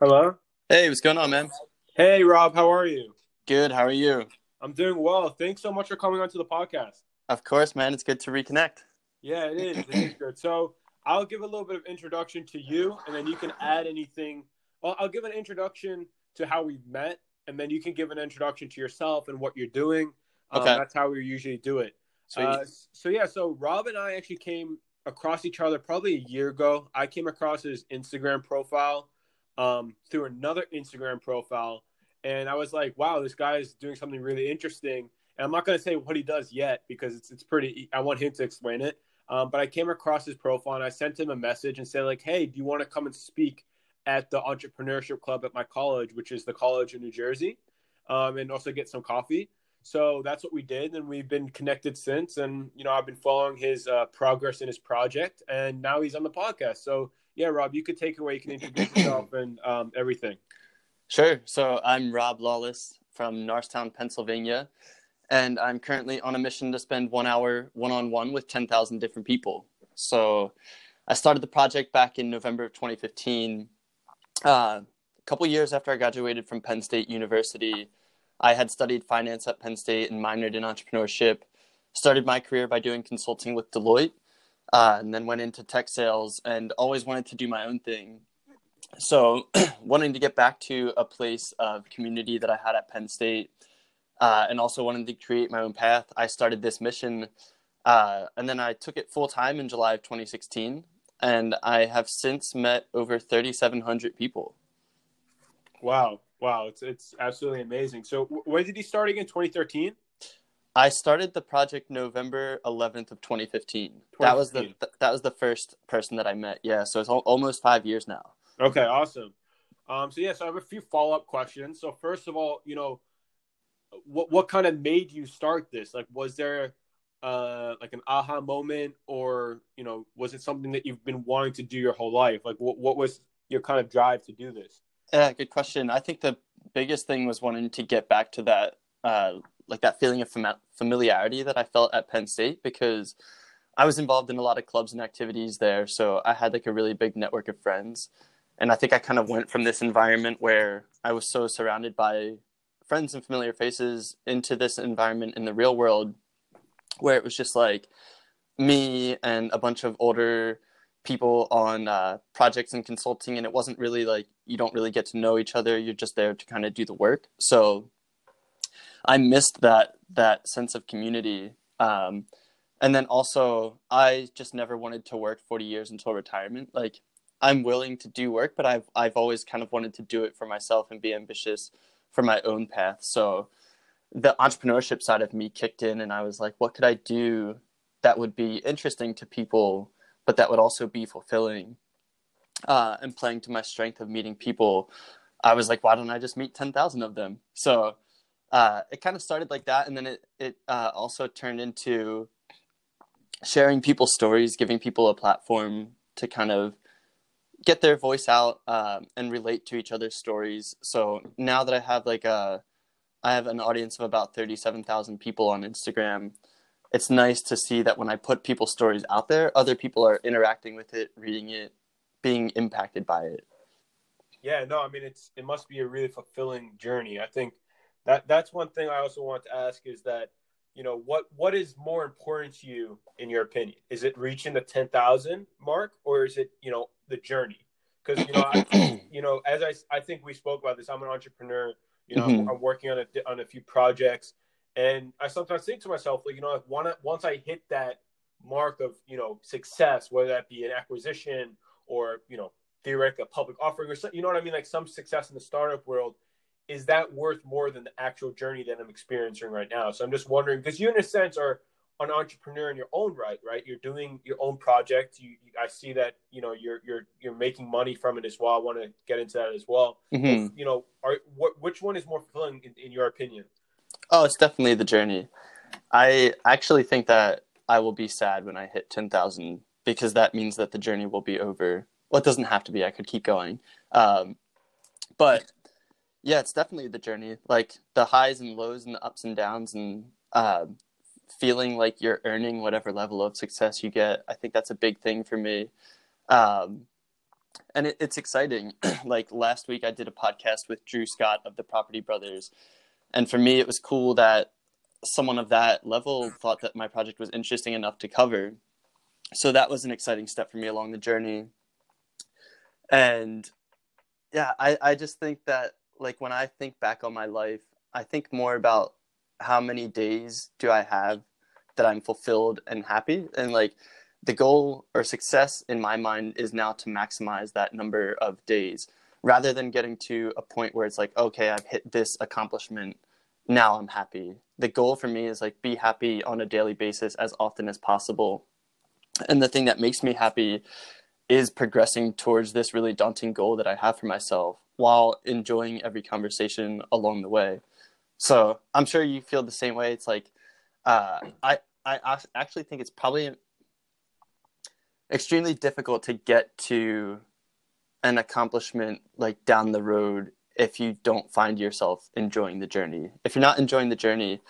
Hello. Hey, what's going on, man? Hey, Rob. How are you? Good. How are you? I'm doing well. Thanks so much for coming onto the podcast. Of course, man. It's good to reconnect. Yeah, it is. It is good. So I'll give a little bit of introduction to you, and then you can add anything. Well, I'll give an introduction to how we met, and then you can give an introduction to yourself and what you're doing. Um, Okay. That's how we usually do it. Uh, so yeah, so Rob and I actually came across each other probably a year ago. I came across his Instagram profile um, through another Instagram profile, and I was like, "Wow, this guy is doing something really interesting." And I'm not going to say what he does yet because it's it's pretty. I want him to explain it. Um, but I came across his profile and I sent him a message and said like, "Hey, do you want to come and speak at the entrepreneurship club at my college, which is the college in New Jersey, um, and also get some coffee?" So that's what we did, and we've been connected since. And you know, I've been following his uh, progress in his project, and now he's on the podcast. So yeah, Rob, you could take away. You can introduce yourself and um, everything. Sure. So I'm Rob Lawless from Norristown, Pennsylvania, and I'm currently on a mission to spend one hour one on one with 10,000 different people. So I started the project back in November of 2015. Uh, a couple years after I graduated from Penn State University, I had studied finance at Penn State and minored in entrepreneurship. Started my career by doing consulting with Deloitte, uh, and then went into tech sales and always wanted to do my own thing. So, wanting to get back to a place of community that I had at Penn State, uh, and also wanting to create my own path, I started this mission. Uh, and then I took it full time in July of 2016. And I have since met over 3,700 people. Wow, wow, it's it's absolutely amazing. So when did he start again? 2013. I started the project November 11th of 2015. That was the th- that was the first person that I met. Yeah, so it's al- almost five years now. Okay, awesome. Um, so yeah, so I have a few follow up questions. So first of all, you know, what what kind of made you start this? Like, was there uh like an aha moment, or you know, was it something that you've been wanting to do your whole life? Like, what what was your kind of drive to do this? Yeah, good question. I think the biggest thing was wanting to get back to that, uh, like that feeling of fam- familiarity that I felt at Penn State because I was involved in a lot of clubs and activities there. So I had like a really big network of friends. And I think I kind of went from this environment where I was so surrounded by friends and familiar faces into this environment in the real world where it was just like me and a bunch of older people on uh, projects and consulting and it wasn't really like you don't really get to know each other you're just there to kind of do the work so i missed that that sense of community. Um, and then also i just never wanted to work 40 years until retirement. Like i'm willing to do work but i've i've always kind of wanted to do it for myself and be ambitious for my own path. So the entrepreneurship side of me kicked in and i was like what could i do that would be interesting to people but that would also be fulfilling uh, and playing to my strength of meeting people? I was like why don't i just meet 10000 of them? So uh, it kind of started like that and then it, it uh, also turned into sharing people's stories giving people a platform to kind of get their voice out um, and relate to each other's stories so now that i have like a i have an audience of about 37000 people on instagram it's nice to see that when I put people's stories out there, other people are interacting with it, reading it, being impacted by it. Yeah, no, I mean it's it must be a really fulfilling journey. I think that that's one thing I also want to ask is that you know what what is more important to you in your opinion? Is it reaching the ten thousand mark or is it you know the journey? Because you know I, you know as I I think we spoke about this. I'm an entrepreneur. You know I'm, Mhm. I'm working on a on a few projects, and I sometimes think to myself like you know one, once I hit that mark of you know success, whether that be an acquisition or you know theoretically a public offering or something, you know what I mean? Like some success in the startup world, is that worth more than the actual journey that I'm experiencing right now? So I'm just wondering because you, in a sense, are an entrepreneur in your own right, right? You're doing your own project. You, you I see that you know you're you're you're making money from it as well. I want to get into that as well. Mhm. You know, are what which one is more fulfilling in, in your opinion? Oh, it's definitely the journey. I actually think that I will be sad when I hit 10,000 because that means that the journey will be over. Well, it doesn't have to be. I could keep going. Um, but yeah, it's definitely the journey. Like the highs and lows and the ups and downs and uh, feeling like you're earning whatever level of success you get. I think that's a big thing for me. Um, and it, it's exciting. like last week, I did a podcast with Drew Scott of the Property Brothers, and for me, it was cool that someone of that level thought that my project was interesting enough to cover. So that was an exciting step for me along the journey. And yeah, I, I just think that like when I think back on my life, I think more about how many days do I have that I'm fulfilled and happy. And like the goal or success in my mind is now to maximize that number of days rather than getting to a point where it's like, okay, I've hit this accomplishment. Now I'm happy. The goal for me is like be happy on a daily basis as often as possible. And the thing that makes me happy is progressing towards this really daunting goal that I have for myself while enjoying every conversation along the way. So I'm sure you feel the same way. It's like uh, I I actually think it's probably extremely difficult to get to an accomplishment like down the road if you don't find yourself enjoying the journey. If you're not enjoying the journey,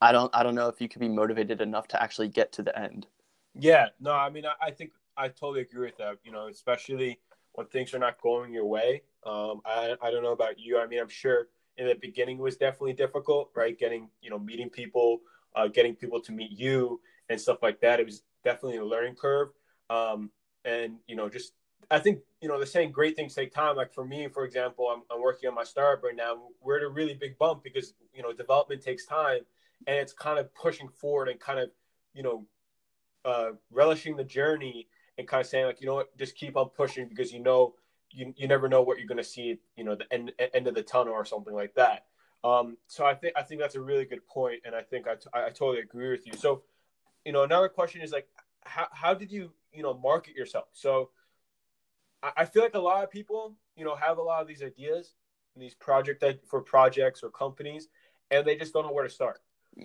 I don't I don't know if you could be motivated enough to actually get to the end. Yeah, no, I mean I, I think I totally agree with that. You know, especially when things are not going your way. Um, I I don't know about you. I mean, I'm sure in the beginning it was definitely difficult, right? Getting you know meeting people, uh, getting people to meet you and stuff like that. It was definitely a learning curve. Um, and you know, just I think you know the saying great things take time. Like for me, for example, I'm, I'm working on my startup right now. We're at a really big bump because you know development takes time, and it's kind of pushing forward and kind of you know uh, relishing the journey and kind of saying like you know what, just keep on pushing because you know you, you never know what you're going to see you know the end end of the tunnel or something like that. Um, so I think I think that's a really good point, and I think I, t- I totally agree with you. So, you know, another question is like, how how did you you know market yourself? So, I, I feel like a lot of people you know have a lot of these ideas and these project for projects or companies, and they just don't know where to start.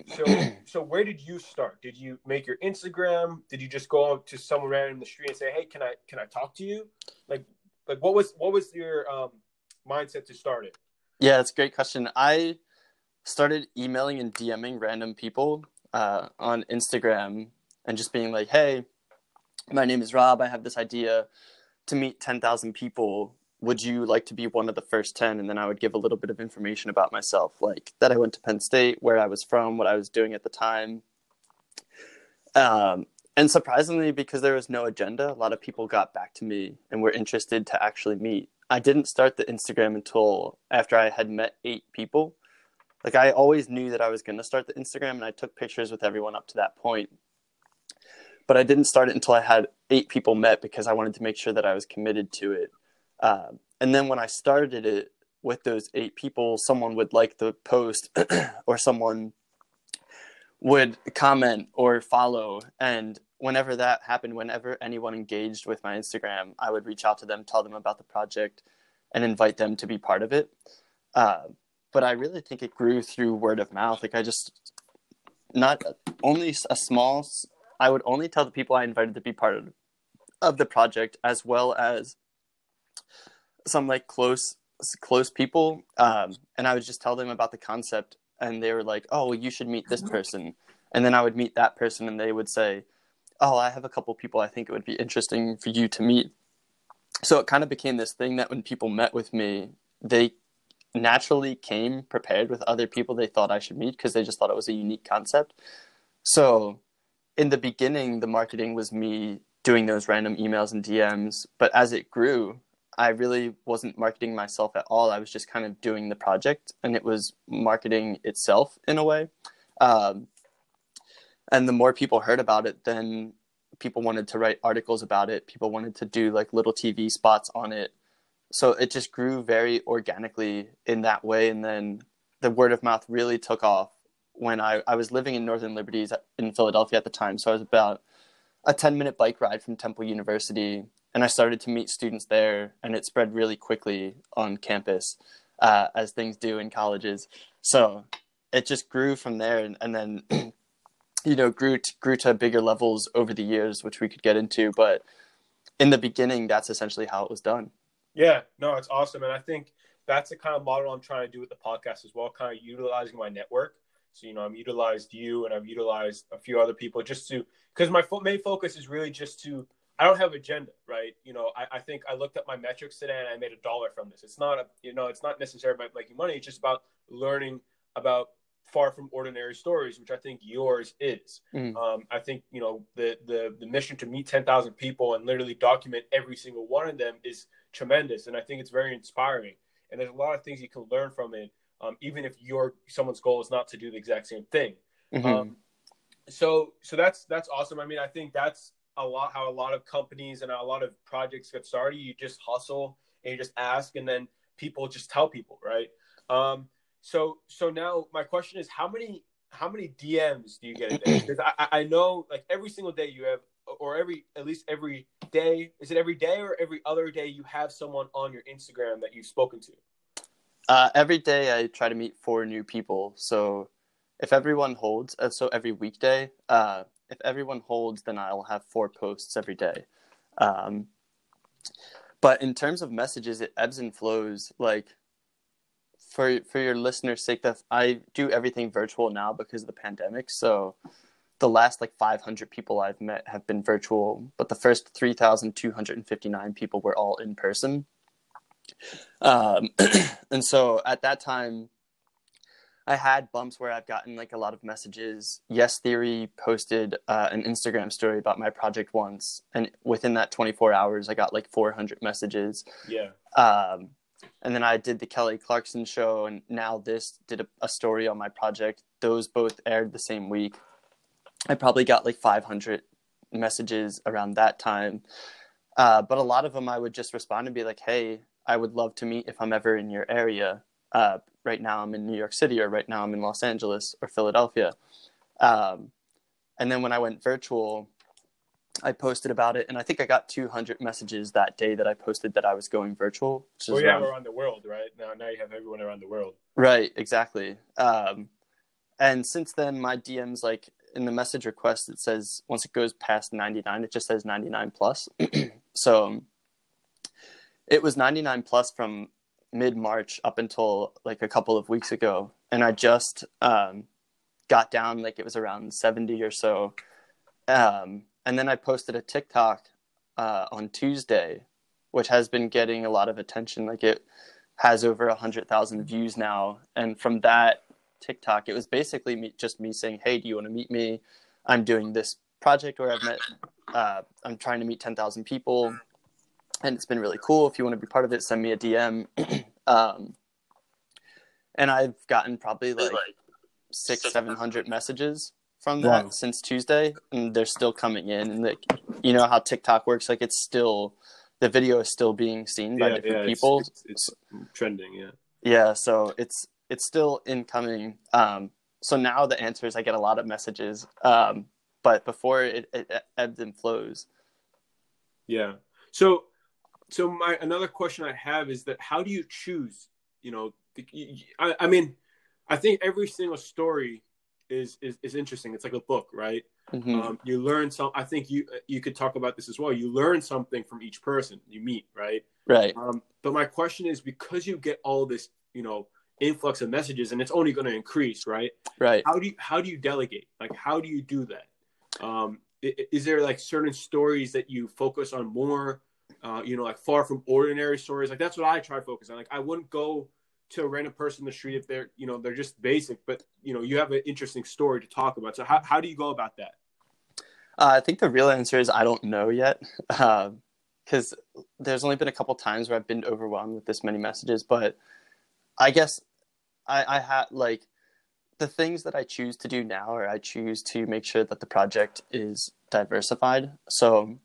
So, so where did you start? Did you make your Instagram? Did you just go to someone random in the street and say, "Hey, can I can I talk to you?" Like, like what was what was your um, mindset to start it? Yeah, it's a great question. I started emailing and DMing random people uh, on Instagram and just being like, "Hey, my name is Rob. I have this idea to meet ten thousand people. Would you like to be one of the first ten? And then I would give a little bit of information about myself, like that I went to Penn State, where I was from, what I was doing at the time. Um, and surprisingly, because there was no agenda, a lot of people got back to me and were interested to actually meet. I didn't start the Instagram until after I had met eight people. Like I always knew that I was going to start the Instagram and I took pictures with everyone up to that point. But I didn't start it until I had eight people met because I wanted to make sure that I was committed to it. Uh, and then when I started it with those eight people, someone would like the post or someone would comment or follow. And whenever that happened, whenever anyone engaged with my Instagram, I would reach out to them, tell them about the project, and invite them to be part of it. Uh, but I really think it grew through word of mouth. Like I just not only a small. I would only tell the people I invited to be part of of the project, as well as some like close close people, um, and I would just tell them about the concept, and they were like, "Oh, you should meet this person," and then I would meet that person, and they would say, oh, I have a couple people I think it would be interesting for you to meet. So it kind of became this thing that when people met with me, they naturally came prepared with other people they thought I should meet because they just thought it was a unique concept. So in the beginning, the marketing was me doing those random emails and DMs. But as it grew, I really wasn't marketing myself at all. I was just kind of doing the project and it was marketing itself in a way. Um, and the more people heard about it then people wanted to write articles about it people wanted to do like little tv spots on it so it just grew very organically in that way and then the word of mouth really took off when i, I was living in northern liberties in philadelphia at the time so i was about a 10 minute bike ride from temple university and i started to meet students there and it spread really quickly on campus uh, as things do in colleges so it just grew from there and, and then you know grew to, grew to bigger levels over the years, which we could get into. But in the beginning, that's essentially how it was done. Yeah, no, it's awesome, and I think that's the kind of model I'm trying to do with the podcast as well, kind of utilizing my network. So you know, I've utilized you, and I've utilized a few other people just to because my main focus is really just to I don't have agenda, right? You know, I, I think I looked at my metrics today and I made a dollar from this. It's not a, you know, it's not necessarily about making money. It's just about learning about far from ordinary stories, which I think yours is. Mm. Um, I think you know the the the mission to meet ten thousand people and literally document every single one of them is tremendous, and I think it's very inspiring. And there's a lot of things you can learn from it, um, even if your someone's goal is not to do the exact same thing. Mm-hmm. Um, so so that's that's awesome. I mean, I think that's a lot how a lot of companies and a lot of projects get started. You just hustle and you just ask, and then people just tell people, right? Um, so so now my question is, how many how many DMs do you get a day? Because I, I know like every single day you have, or every at least every day. Is it every day or every other day you have someone on your Instagram that you've spoken to? Uh, every day I try to meet four new people. So if everyone holds, uh, so every weekday, uh, if everyone holds, then I'll have four posts every day. Um, but in terms of messages, it ebbs and flows. Like for for your listeners' sake, that I do everything virtual now because of the pandemic. So the last like 500 people I've met have been virtual, but the first 3,259 people were all in person. Um, and so at that time, I had bumps where I've gotten like a lot of messages. Yes Theory posted uh, an Instagram story about my project once, and within that 24 hours, I got like 400 messages. Yeah. Um, and then I did the Kelly Clarkson show, and NowThis did a, a, story on my project. Those both aired the same week. I probably got like 500 messages around that time, uh, but a lot of them I would just respond and be like, "Hey, I would love to meet if I'm ever in your area." Uh, right now I'm in New York City, or right now I'm in Los Angeles or Philadelphia. Um, and then when I went virtual, I posted about it, and I think I got 200 messages that day that I posted that I was going virtual. Well, yeah, around, around the world, right? Now, now you have everyone around the world. Right, exactly. Um, and since then, my DMs, like in the message request, it says once it goes past 99, it just says 99 plus. so it was 99 plus from mid March up until like a couple of weeks ago, and I just um, got down like it was around 70 or so. Um, and then I posted a TikTok uh, on Tuesday, which has been getting a lot of attention. Like it has over a hundred thousand views now, and from that TikTok, it was basically me, just me saying, "Hey, do you want to meet me? I'm doing this project where I've met. Uh, I'm trying to meet ten thousand people, and it's been really cool. If you want to be part of it, send me a DM." um, and I've gotten probably like six, seven hundred messages from that wow. since Tuesday, and they're still coming in. And like, you know how TikTok works, like it's still the video is still being seen by different yeah, people. It's, it's, it's, trending, yeah. Yeah, so it's it's still incoming. Um, so now the answer is I get a lot of messages, um, but before it, it ebbs and flows. Yeah. So, so my another question I have is that how do you choose? You know, the, I, I mean, I think every single story is is, is interesting. It's like a book, right? Mm-hmm. Um, you learn some. I think you you could talk about this as well. You learn something from each person you meet, right? Right. Um, but my question is, because you get all this, you know, influx of messages, and it's only going to increase, right? Right. How do you how do you delegate? Like, how do you do that? Um, is there like certain stories that you focus on more? Uh, you know, like far from ordinary stories. Like that's what I try to focus on. Like I wouldn't go to a random person in the street if they're you know they're just basic but you know you have an interesting story to talk about so how, how do you go about that uh, i think the real answer is i don't know yet because uh, there's only been a couple times where i've been overwhelmed with this many messages but i guess i i had like the things that i choose to do now are i choose to make sure that the project is diversified so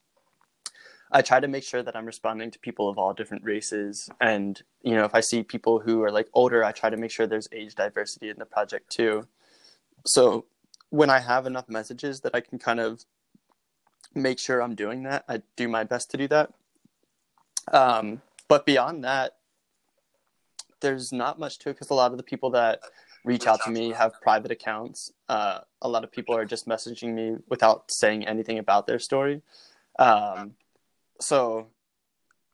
I try to make sure that I'm responding to people of all different races. And, you know, if I see people who are like older, I try to make sure there's age diversity in the project too. So when I have enough messages that I can kind of make sure I'm doing that, I do my best to do that. Um, but beyond that, there's not much to it because a lot of the people that reach out to me have private accounts. Uh, a lot of people are just messaging me without saying anything about their story. Um, so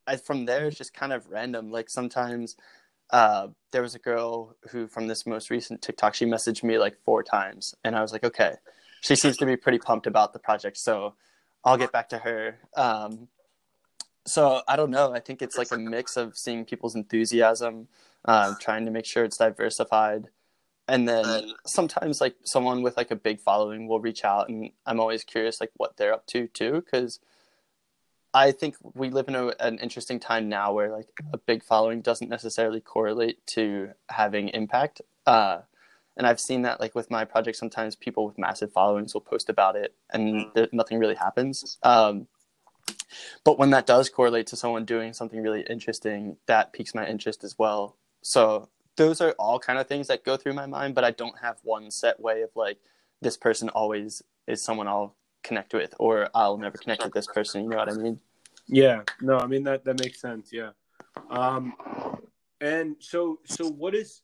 I, from there it's just kind of random like sometimes uh, there was a girl who from this most recent tiktok she messaged me like four times and i was like okay she seems to be pretty pumped about the project so I'll get back to her. Um, so I don't know. I think it's like a mix of seeing people's enthusiasm, um, trying to make sure it's diversified, and then sometimes like someone with like a big following will reach out, and I'm always curious like what they're up to too, because I think we live in a, an interesting time now where like a big following doesn't necessarily correlate to having impact. Uh, and I've seen that like with my project, sometimes people with massive followings will post about it, and there, nothing really happens. Um, but when that does correlate to someone doing something really interesting, that piques my interest as well. So those are all kind of things that go through my mind, but I don't have one set way of like this person always is someone I'll connect with, or I'll never connect with this person. You know what I mean? Yeah. No, I mean that that makes sense. Yeah. Um, and so so what is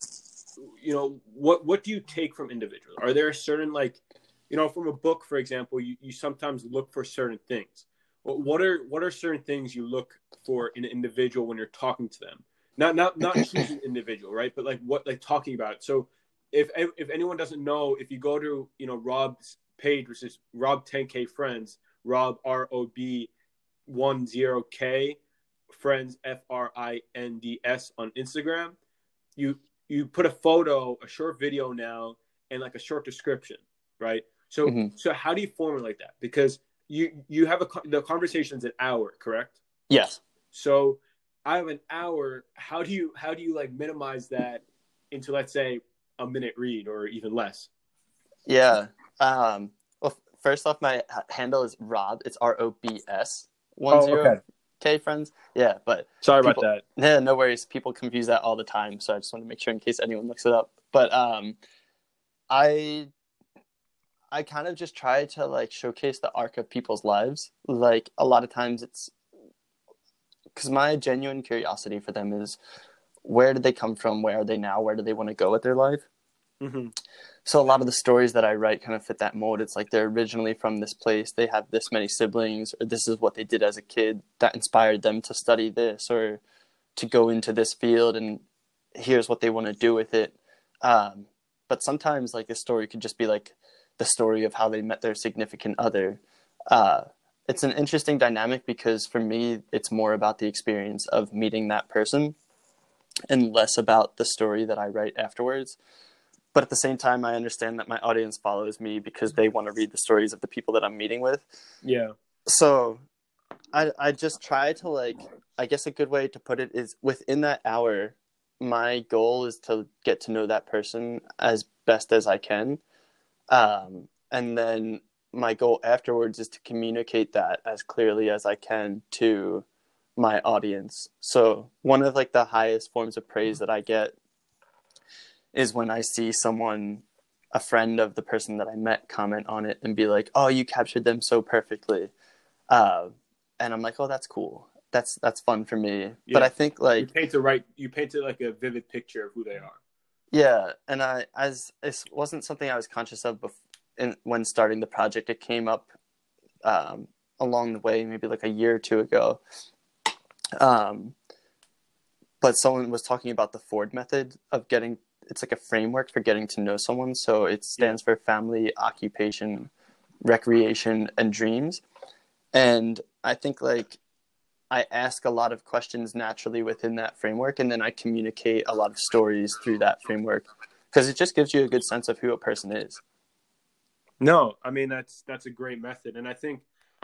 you know what what do you take from individuals? Are there certain like you know from a book, for example, you, you sometimes look for certain things. What are what are certain things you look for in an individual when you're talking to them? Not not not choosing individual, right? But like what like talking about it. So if if anyone doesn't know, if you go to you know Rob's page, which is Rob 10K Friends, Rob R O B one zero K Friends F R I N D S on Instagram, you you put a photo, a short video now, and like a short description, right? So mm-hmm. so how do you formulate that? Because you you have a the conversation's an hour, correct? Yes. So I have an hour. How do you how do you like minimize that into let's say a minute read or even less? Yeah. Um, well, first off, my handle is Rob. It's R O B S one oh, zero okay. K friends. Yeah, but sorry people, about that. Yeah, no worries. People confuse that all the time, so I just want to make sure in case anyone looks it up. But um, I I kind of just try to like showcase the arc of people's lives. Like a lot of times it's because my genuine curiosity for them is where did they come from? Where are they now? Where do they want to go with their life? Mm-hmm. So a lot of the stories that I write kind of fit that mold. It's like they're originally from this place. They have this many siblings, or this is what they did as a kid that inspired them to study this or to go into this field. And here's what they want to do with it. Um, but sometimes like a story could just be like the story of how they met their significant other. Uh, it's an interesting dynamic because for me, it's more about the experience of meeting that person and less about the story that I write afterwards. But at the same time, I understand that my audience follows me because they want to read the stories of the people that I'm meeting with. Yeah. So I, I just try to like, I guess a good way to put it is within that hour, my goal is to get to know that person as best as I can um, and then my goal afterwards is to communicate that as clearly as I can to my audience. So one of like the highest forms of praise that I get is when I see someone a friend of the person that I met comment on it and be like, "Oh, you captured them so perfectly," uh, and I'm like, "Oh, that's cool. That's that's fun for me." Yeah. But I think like you paint a right, you painted like a vivid picture of who they are. Yeah, and I as it wasn't something I was conscious of before, in, when starting the project. It came up um, along the way, maybe like a year or two ago. Um, but someone was talking about the Ford method of getting. It's like a framework for getting to know someone. So it stands for family, occupation, recreation, and dreams. And I think like I ask a lot of questions naturally within that framework, and then I communicate a lot of stories through that framework because it just gives you a good sense of who a person is. No, I mean that's that's a great method, and I think,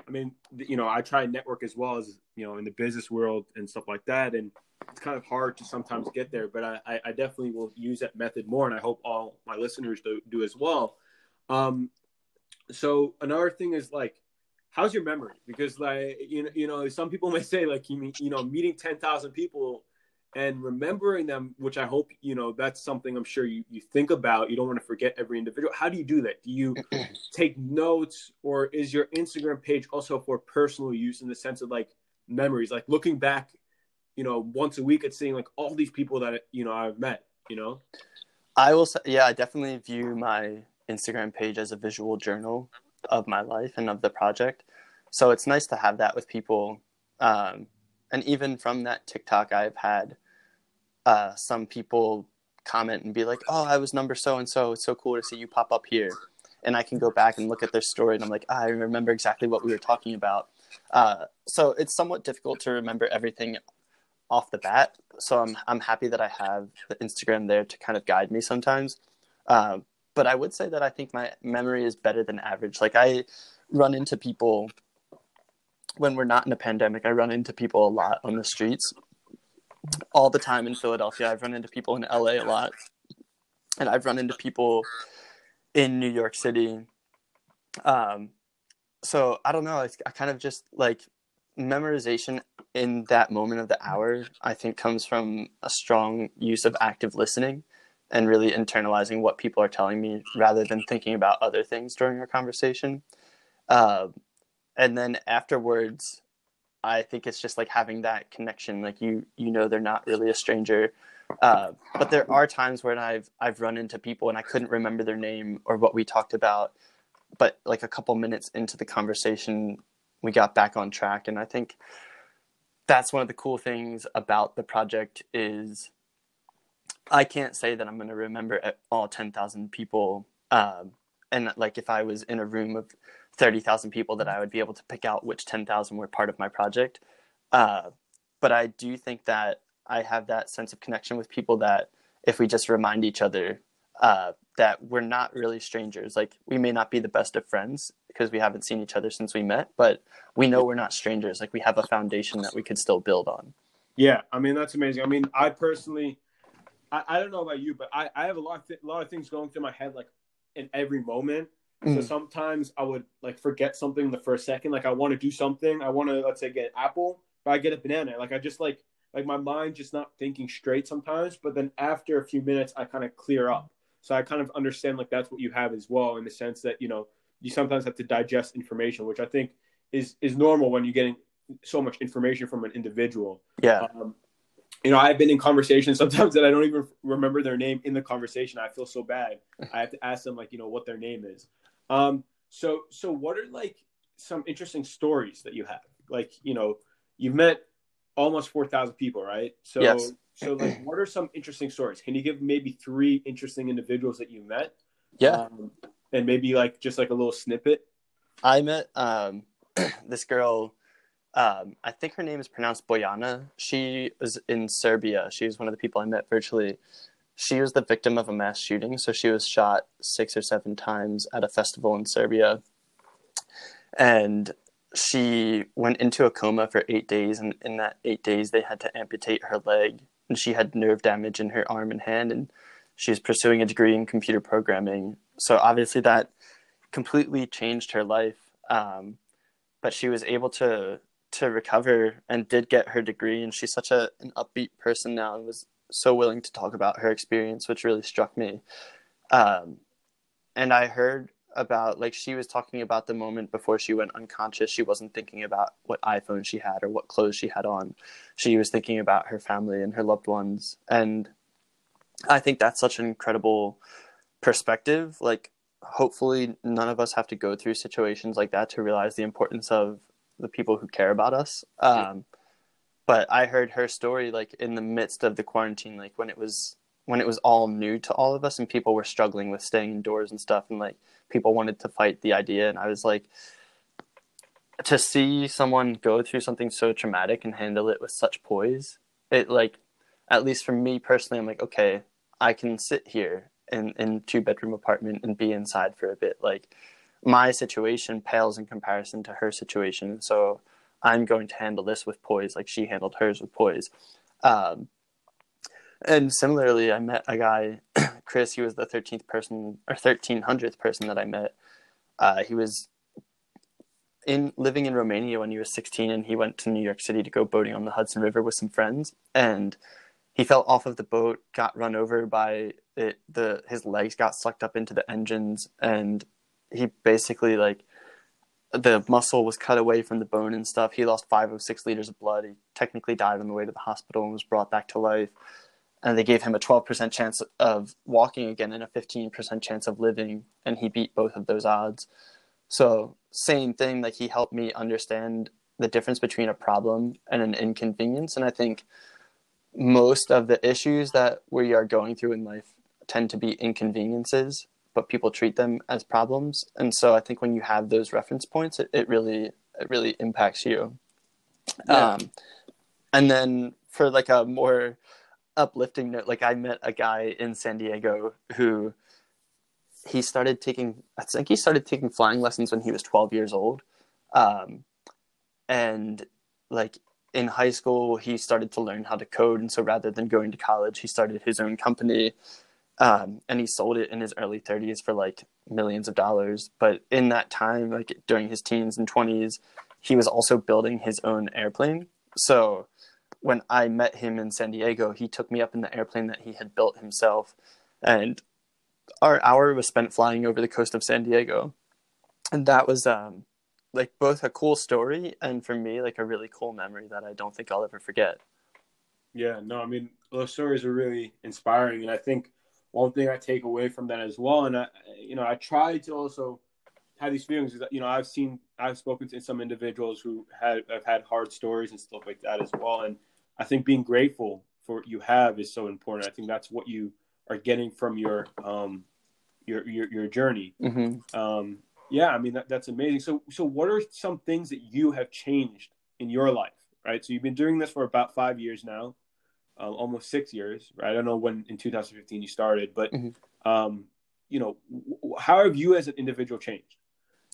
I mean, you know, I try network as well as you know in the business world and stuff like that, and it's kind of hard to sometimes get there, but I, I definitely will use that method more, and I hope all my listeners do, do as well. Um, so another thing is like how's your memory? Because like you know, you know, some people may say like you you know, meeting ten thousand people and remembering them, which I hope you know that's something I'm sure you you think about. You don't want to forget every individual. How do you do that? Do you take notes, or is your Instagram page also for personal use in the sense of like memories, like looking back, you know, once a week at seeing like all these people that you know I've met. You know, I will say, yeah, I definitely view my Instagram page as a visual journal of my life and of the project. So it's nice to have that with people. Um, and even from that TikTok, I've had uh, some people comment and be like, "Oh, I was number so and so. It's so cool to see you pop up here." and I can go back and look at their story and I'm like, I remember exactly what we were talking about. Uh, so it's somewhat difficult to remember everything off the bat. So I'm I'm happy that I have the Instagram there to kind of guide me sometimes. Um, but I would say that I think my memory is better than average. Like I run into people when we're not in a pandemic. I run into people a lot on the streets all the time in Philadelphia. I've run into people in LA a lot, and I've run into people in New York City. Um, so I don't know. I, I kind of just like memorization in that moment of the hour. I think comes from a strong use of active listening and really internalizing what people are telling me rather than thinking about other things during our conversation. Uh, and then afterwards, I think it's just like having that connection. Like you, you know, they're not really a stranger. Uh, but there are times when I've I've run into people and I couldn't remember their name or what we talked about, but like a couple minutes into the conversation, we got back on track. And I think that's one of the cool things about the project is I can't say that I'm going to remember all 10,000 people. Um, and like if I was in a room of 30,000 people, that I would be able to pick out which 10,000 were part of my project. Uh, but I do think that I have that sense of connection with people that if we just remind each other uh, that we're not really strangers, like we may not be the best of friends because we haven't seen each other since we met, but we know we're not strangers. Like we have a foundation that we could still build on. Yeah, I mean that's amazing. I mean, I personally, I, I don't know about you, but I, I have a lot th- a lot of things going through my head like in every moment. Mm. So sometimes I would like forget something the first second. Like I want to do something. I want to let's say get apple, but I get a banana. Like I just like like my mind just not thinking straight sometimes. But then after a few minutes, I kind of clear up. So I kind of understand like that's what you have as well in the sense that you know you sometimes have to digest information, which I think is is normal when you're getting so much information from an individual. Yeah. Um, you know, I've been in conversations sometimes that I don't even remember their name in the conversation. I feel so bad. I have to ask them like, you know, what their name is. Um, so, so what are like some interesting stories that you have? Like, you know, you've met almost 4,000 people, right? So, yes. so like, what are some interesting stories? Can you give maybe three interesting individuals that you met? Yeah. Um, and maybe like, just like a little snippet. I met, um, this girl, um, I think her name is pronounced Boyana. She was in Serbia. She was one of the people I met virtually she was the victim of a mass shooting. So she was shot six or seven times at a festival in Serbia. And she went into a coma for eight days. And in that eight days, they had to amputate her leg. And she had nerve damage in her arm and hand. And she was pursuing a degree in computer programming. So obviously, that completely changed her life. Um, but she was able to to recover and did get her degree and she's such a an upbeat person now and was so willing to talk about her experience, which really struck me. Um, and I heard about like she was talking about the moment before she went unconscious. She wasn't thinking about what iPhone she had or what clothes she had on. She was thinking about her family and her loved ones. And I think that's such an incredible perspective. Like, hopefully, none of us have to go through situations like that to realize the importance of the people who care about us. Um, but I heard her story like in the midst of the quarantine, like when it was when it was all new to all of us and people were struggling with staying indoors and stuff and like people wanted to fight the idea and I was like to see someone go through something so traumatic and handle it with such poise, it like at least for me personally, I'm like, okay, I can sit here in in two bedroom apartment and be inside for a bit. Like my situation pales in comparison to her situation. So I'm going to handle this with poise, like she handled hers with poise. Um, and similarly, I met a guy, Chris. He was the thirteenth person or thirteen hundredth person that I met. Uh, he was in living in Romania when he was sixteen, and he went to New York City to go boating on the Hudson River with some friends. And he fell off of the boat, got run over by it. The his legs got sucked up into the engines, and he basically like the muscle was cut away from the bone and stuff. He lost five or six liters of blood. He technically died on the way to the hospital and was brought back to life. And they gave him a 12% chance of walking again and a 15% chance of living. And he beat both of those odds. So, same thing, like he helped me understand the difference between a problem and an inconvenience. And I think most of the issues that we are going through in life tend to be inconveniences but people treat them as problems. And so I think when you have those reference points, it, it really it really impacts you. Yeah. Um, and then for like a more uplifting note, like I met a guy in San Diego who he started taking I think he started taking flying lessons when he was 12 years old. Um, and like in high school he started to learn how to code and so rather than going to college he started his own company um, and he sold it in his early 30s for like millions of dollars. But in that time like during his teens and 20s he was also building his own airplane. So when i met him in san diego he took me up in the airplane that he had built himself. And our hour was spent flying over the coast of san diego. And that was um, like both a cool story and for me like a really cool memory that I don't think I'll ever forget. Yeah, no, I mean those stories are really inspiring, and I think one thing I take away from that as well, and I, you know, I try to also have these feelings. Is that, you know, I've seen, I've spoken to some individuals who had have had hard stories and stuff like that as well, and I think being grateful for what you have is so important. I think that's what you are getting from your um your your, your journey. Mm-hmm. Um, yeah, I mean that, that's amazing. So, so what are some things that you have changed in your life? Right. So you've been doing this for about five years now, uh, almost six years. Right. I don't know when in 2015 you started, but mm-hmm. um, you know, w- how have you as an individual changed?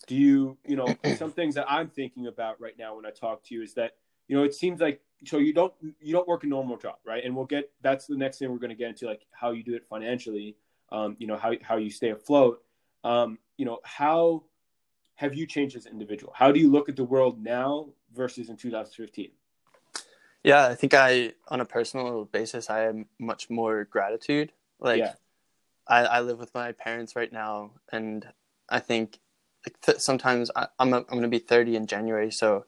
Do you, you know, some things that I'm thinking about right now when I talk to you is that you know it seems like so you don't you don't work a normal job, right? And we'll get that's the next thing we're going to get into, like how you do it financially. Um, you know how how you stay afloat. Um, you know how have you changed as an individual? How do you look at the world now versus in 2015? Yeah, I think I, on a personal basis, I have much more gratitude. Like, yeah. I, I live with my parents right now, and I think th- sometimes I, I'm, a, I'm going to be 30 in January. So,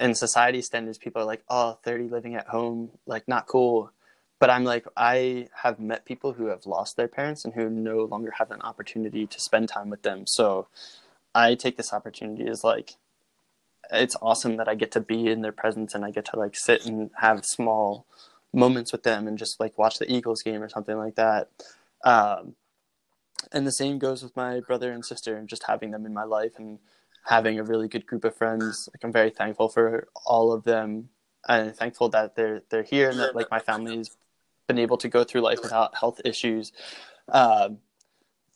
in society standards, people are like, oh, 30 living at home, like, not cool. But I'm like, I have met people who have lost their parents and who no longer have an opportunity to spend time with them. So, I take this opportunity as like it's awesome that I get to be in their presence and I get to like sit and have small moments with them and just like watch the Eagles game or something like that. Um, and the same goes with my brother and sister and just having them in my life and having a really good group of friends. Like I'm very thankful for all of them and thankful that they're they're here and that like my family's been able to go through life without health issues. Um,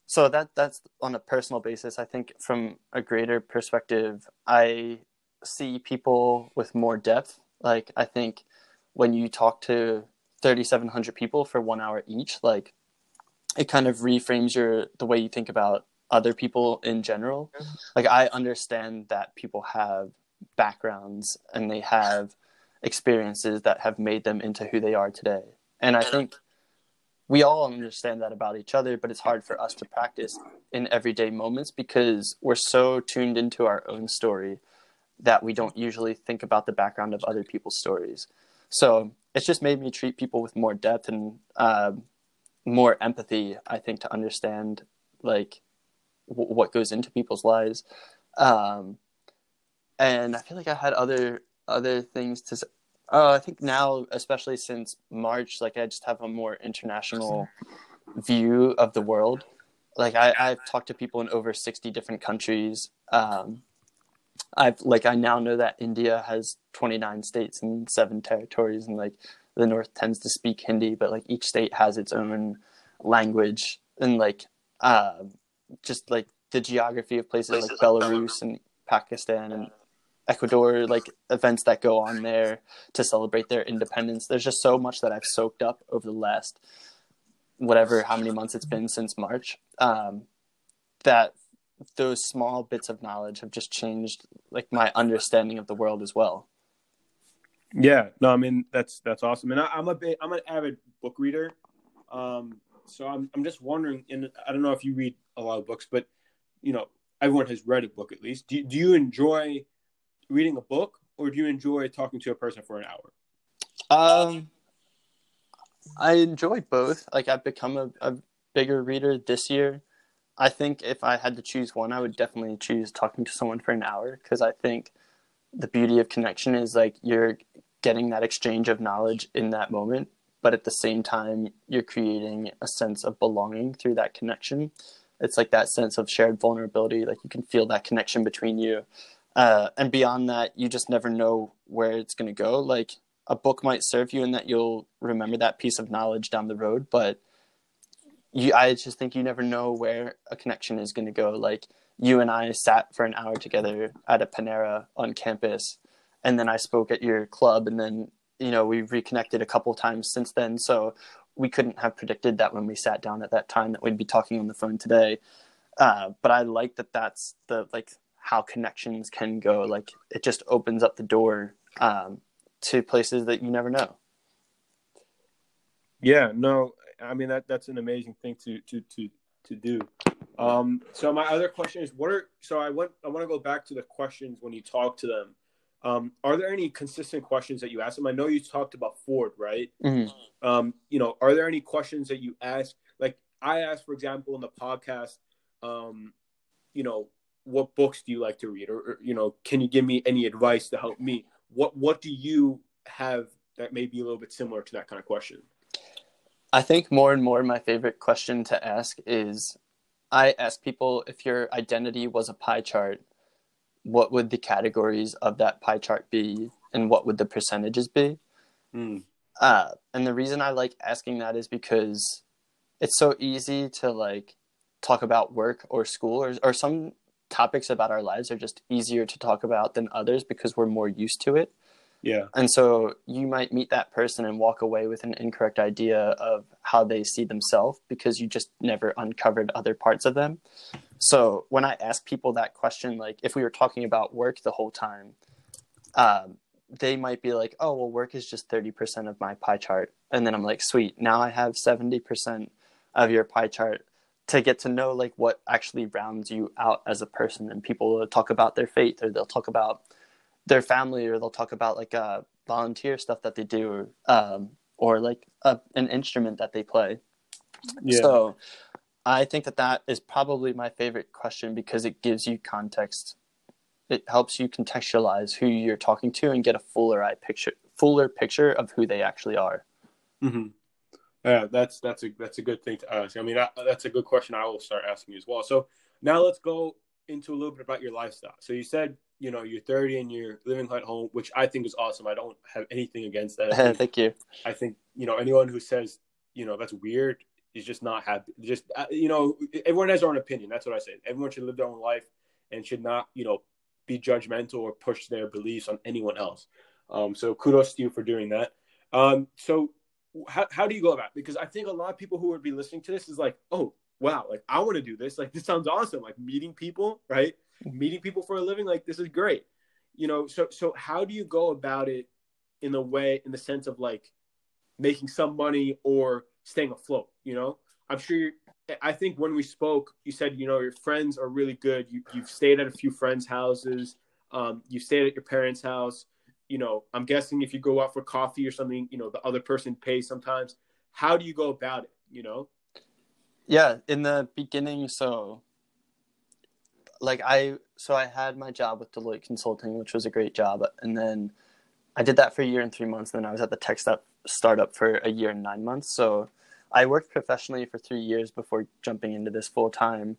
so that that's on a personal basis i think from a greater perspective i see people with more depth. Like i think when you talk to 3700 people for 1 hour each like it kind of reframes your the way you think about other people in general. Like i understand that people have backgrounds and they have experiences that have made them into who they are today. And i think we all understand that about each other, but it's hard for us to practice in everyday moments because we're so tuned into our own story that we don't usually think about the background of other people's stories. So it's just made me treat people with more depth and uh, more empathy, I think, to understand like w- what goes into people's lives. Um, and I feel like I had other other things to uh, I think now, especially since March, like I just have a more international view of the world. Like I, I've talked to people in over sixty different countries. Um, I've like I now know that India has twenty nine states and seven territories, and like the North tends to speak Hindi, but like each state has its own language, and like uh, just like the geography of places like Belarus and Pakistan and Ecuador, like events that go on there to celebrate their independence. There's just so much that I've soaked up over the last whatever how many months it's been since March. Um, that those small bits of knowledge have just changed like my understanding of the world as well. Yeah, no, I mean that's that's awesome, and I, am a bit I'm an avid book reader, um, so I'm I'm just wondering, and I don't know if you read a lot of books, but you know everyone has read a book at least. Do do you enjoy reading a book, or do you enjoy talking to a person for an hour? Um, I enjoy both. Like I've become a, a bigger reader this year. I think if I had to choose one, I would definitely choose talking to someone for an hour because I think the beauty of connection is like you're getting that exchange of knowledge in that moment, but at the same time, you're creating a sense of belonging through that connection. It's like that sense of shared vulnerability. Like you can feel that connection between you. Uh, and beyond that, you just never know where it's going to go. Like a book might serve you in that you'll remember that piece of knowledge down the road, but you, I just think you never know where a connection is going to go. Like you and I sat for an hour together at a Panera on campus, and then I spoke at your club, and then you know we've reconnected a couple times since then. So we couldn't have predicted that when we sat down at that time that we'd be talking on the phone today. Uh, but I like that that's the like how connections can go. Like it just opens up the door um, to places that you never know. Yeah, no, I mean that that's an amazing thing to to to to do. Um, so my other question is, what are so I went I want to go back to the questions when you talk to them. Um, are there any consistent questions that you ask them? I know you talked about Ford, right? Mm-hmm. Um, you know, are there any questions that you ask? Like I asked, for example, in the podcast, um, you know, what books do you like to read, or, or you know, can you give me any advice to help me? What What do you have that may be a little bit similar to that kind of question? I think more and more my favorite question to ask is I ask people if your identity was a pie chart, what would the categories of that pie chart be and what would the percentages be? Mm. Uh, and the reason I like asking that is because it's so easy to like talk about work or school or, or some topics about our lives are just easier to talk about than others because we're more used to it. Yeah. And so you might meet that person and walk away with an incorrect idea of how they see themselves because you just never uncovered other parts of them. So when I ask people that question, like if we were talking about work the whole time, um, they might be like, oh, well, work is just 30% of my pie chart. And then I'm like, sweet, now I have 70% of your pie chart to get to know like what actually rounds you out as a person. And people will talk about their faith or they'll talk about their family or they'll talk about like uh, volunteer stuff that they do or, um, or like a, an instrument that they play. Yeah. So I think that that is probably my favorite question because it gives you context. It helps you contextualize who you're talking to and get a fuller eye picture, fuller picture of who they actually are. Mm-hmm. Yeah, that's that's a that's a good thing to ask. I mean, that, that's a good question. I will start asking you as well. So now let's go into a little bit about your lifestyle. So you said you know you're 30 and you're living at home, which I think is awesome. I don't have anything against that. Think, Thank you. I think you know anyone who says you know that's weird is just not happy. Just uh, you know, everyone has their own opinion. That's what I say. Everyone should live their own life and should not you know be judgmental or push their beliefs on anyone else. Um, so kudos to you for doing that. Um, so how, how do you go about it? Because I think a lot of people who would be listening to this is like, oh, wow, like I want to do this. Like this sounds awesome. Like meeting people, right? Meeting people for a living. Like this is great. You know, so so how do you go about it in the way, in the sense of like making some money or staying afloat? You know, I'm sure you're, I think when we spoke, you said, you know, your friends are really good. You, you've stayed at a few friends' houses. Um, you stayed at your parents' house. You know, I'm guessing if you go out for coffee or something, you know, the other person pays sometimes. How do you go about it? You know? Yeah, in the beginning, so like I, so I had my job with Deloitte Consulting, which was a great job, and then I did that for a year and three months. and Then I was at the tech startup for a year and nine months. So I worked professionally for three years before jumping into this full time.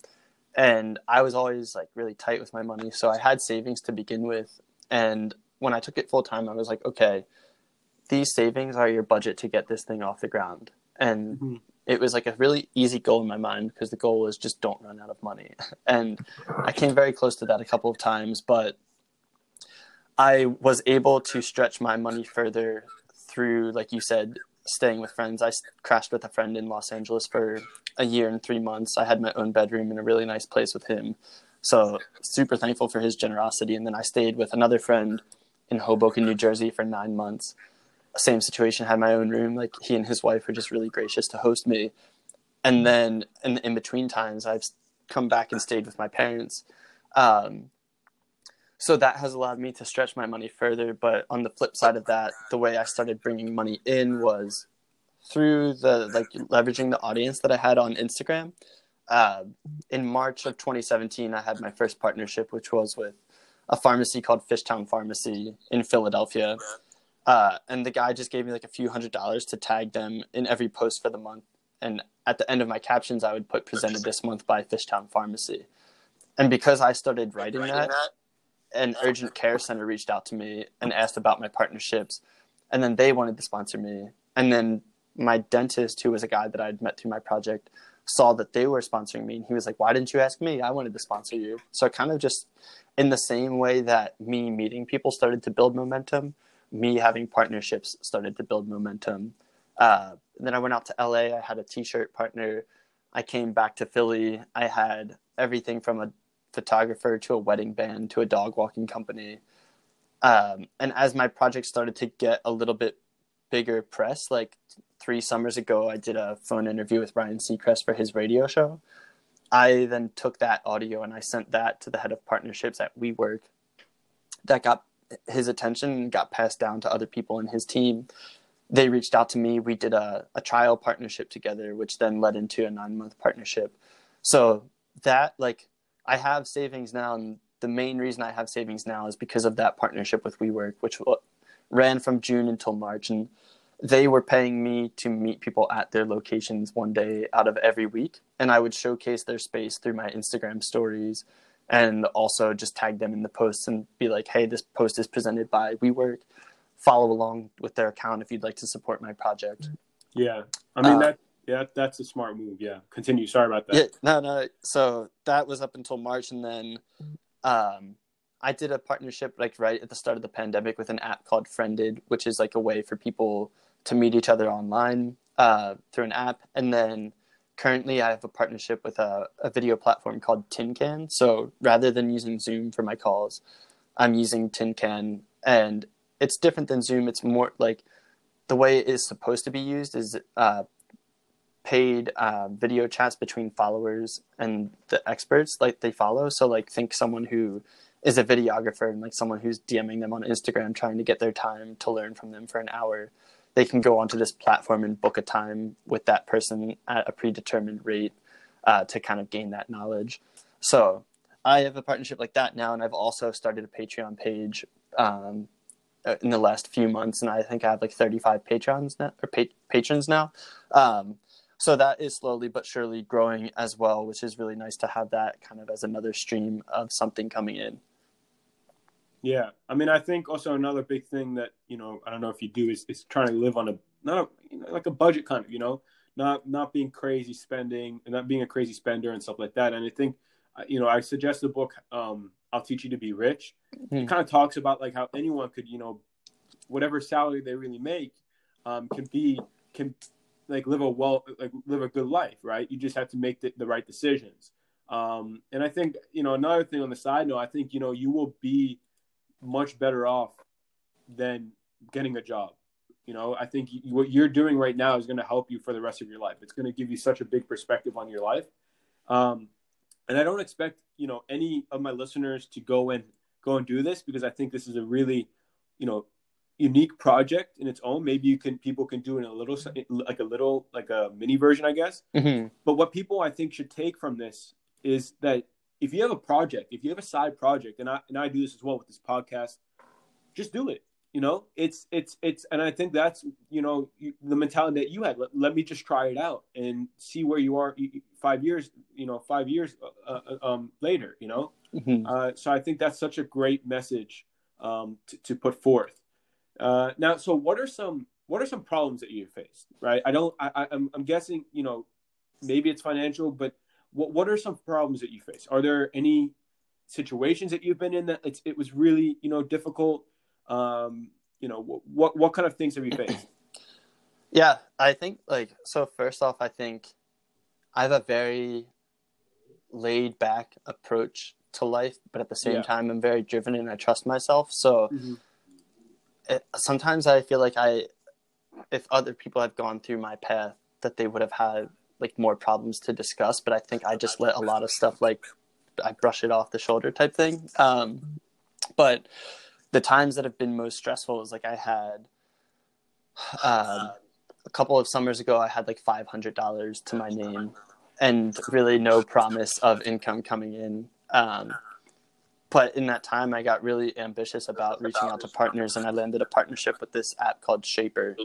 And I was always like really tight with my money. So I had savings to begin with. And when I took it full time, I was like, okay, these savings are your budget to get this thing off the ground. And mm-hmm. It was like a really easy goal in my mind because the goal was just don't run out of money. And I came very close to that a couple of times, but I was able to stretch my money further through, like you said, staying with friends. I crashed with a friend in Los Angeles for a year and three months. I had my own bedroom in a really nice place with him. So super thankful for his generosity. And then I stayed with another friend in Hoboken, New Jersey for nine months. Same situation, had my own room. Like he and his wife were just really gracious to host me. And then in, in between times, I've come back and stayed with my parents. Um, so that has allowed me to stretch my money further but on the flip side of that the way i started bringing money in was through the like leveraging the audience that i had on instagram uh, in march of 2017 i had my first partnership which was with a pharmacy called fishtown pharmacy in philadelphia uh, and the guy just gave me like a few hundred dollars to tag them in every post for the month and at the end of my captions, I would put presented this month by Fishtown Pharmacy. And because I started writing that, an urgent care center reached out to me and asked about my partnerships. And then they wanted to sponsor me. And then my dentist, who was a guy that I'd met through my project, saw that they were sponsoring me. And he was like, Why didn't you ask me? I wanted to sponsor you. So kind of just in the same way that me meeting people started to build momentum, me having partnerships started to build momentum. Uh, then I went out to LA. I had a t-shirt partner. I came back to Philly. I had everything from a photographer to a wedding band to a dog walking company. Um, and as my project started to get a little bit bigger press, like three summers ago, I did a phone interview with Ryan Seacrest for his radio show. I then took that audio and I sent that to the head of partnerships at WeWork. That got his attention got passed down to other people in his team. They reached out to me. We did a, a trial partnership together, which then led into a nine month partnership. So that, like, I have savings now, and the main reason I have savings now is because of that partnership with WeWork, which ran from June until March. And they were paying me to meet people at their locations one day out of every week and i would showcase their space through my instagram stories and also just tag them in the posts and be like hey this post is presented by WeWork. Follow along with their account if you'd like to support my project. Yeah. I mean uh, that yeah that's a smart move. Yeah. Continue. Sorry about that. Yeah no no. So that was up until march and then um I did a partnership like right at the start of the pandemic with an app called Friended, which is like a way for people to meet each other online uh, through an app. And then currently I have a partnership with a, a video platform called Tin Can. So rather than using Zoom for my calls, I'm using Tin Can. And it's different than Zoom. It's more like the way it is supposed to be used is uh, paid uh, video chats between followers and the experts like they follow. So like think someone who is a videographer and like someone who's DMing them on Instagram trying to get their time to learn from them for an hour they can go onto this platform and book a time with that person at a predetermined rate uh, to kind of gain that knowledge. So I have a partnership like that now, and I've also started a Patreon page um, uh, in the last few months, and I think I have like 35 patrons now, or pa- patrons now. Um, so that is slowly but surely growing as well, which is really nice to have that kind of as another stream of something coming in. Yeah, I mean, I think also another big thing that you know, I don't know if you do is is trying to live on a not a, you know, like a budget kind of, you know, not not being crazy spending and not being a crazy spender and stuff like that. And I think, uh, you know, I suggest the book um, "I'll Teach You to Be Rich." Mm-hmm. It kind of talks about like how anyone could, you know, whatever salary they really make, um, can be can like live a well like live a good life, right? You just have to make the, the right decisions. Um, and I think you know another thing on the side note, I think you know you will be much better off than getting a job. You know, I think what you're doing right now is going to help you for the rest of your life. It's going to give you such a big perspective on your life. Um, and I don't expect you know any of my listeners to go and go and do this because I think this is a really you know unique project in its own. Maybe you can people can do it in a little like a little like a mini version, I guess. Mm-hmm. But what people I think should take from this is that if you have a project, if you have a side project, and I and I do this as well with this podcast, just do it. You know, it's it's it's, and I think that's you know the mentality that you had. Let, let me just try it out and see where you are five years. You know, five years uh, uh, um, later. You know, mm-hmm. uh, so I think that's such a great message um, to, to put forth. Uh, now, so what are some what are some problems that you faced? Right, I don't. I, I'm I'm guessing you know maybe it's financial, but what what are some problems that you face? Are there any situations that you've been in that it's, it was really you know difficult? Um, you know what what kind of things have you faced? Yeah, I think like so. First off, I think I have a very laid back approach to life, but at the same yeah. time, I'm very driven and I trust myself. So mm-hmm. it, sometimes I feel like I, if other people have gone through my path, that they would have had like more problems to discuss, but I think I just let a lot of stuff like I brush it off the shoulder type thing. Um, but the times that have been most stressful is like I had um, a couple of summers ago, I had like five hundred dollars to my name, and really no promise of income coming in. Um, but in that time, I got really ambitious about reaching out to partners, and I landed a partnership with this app called Shapr.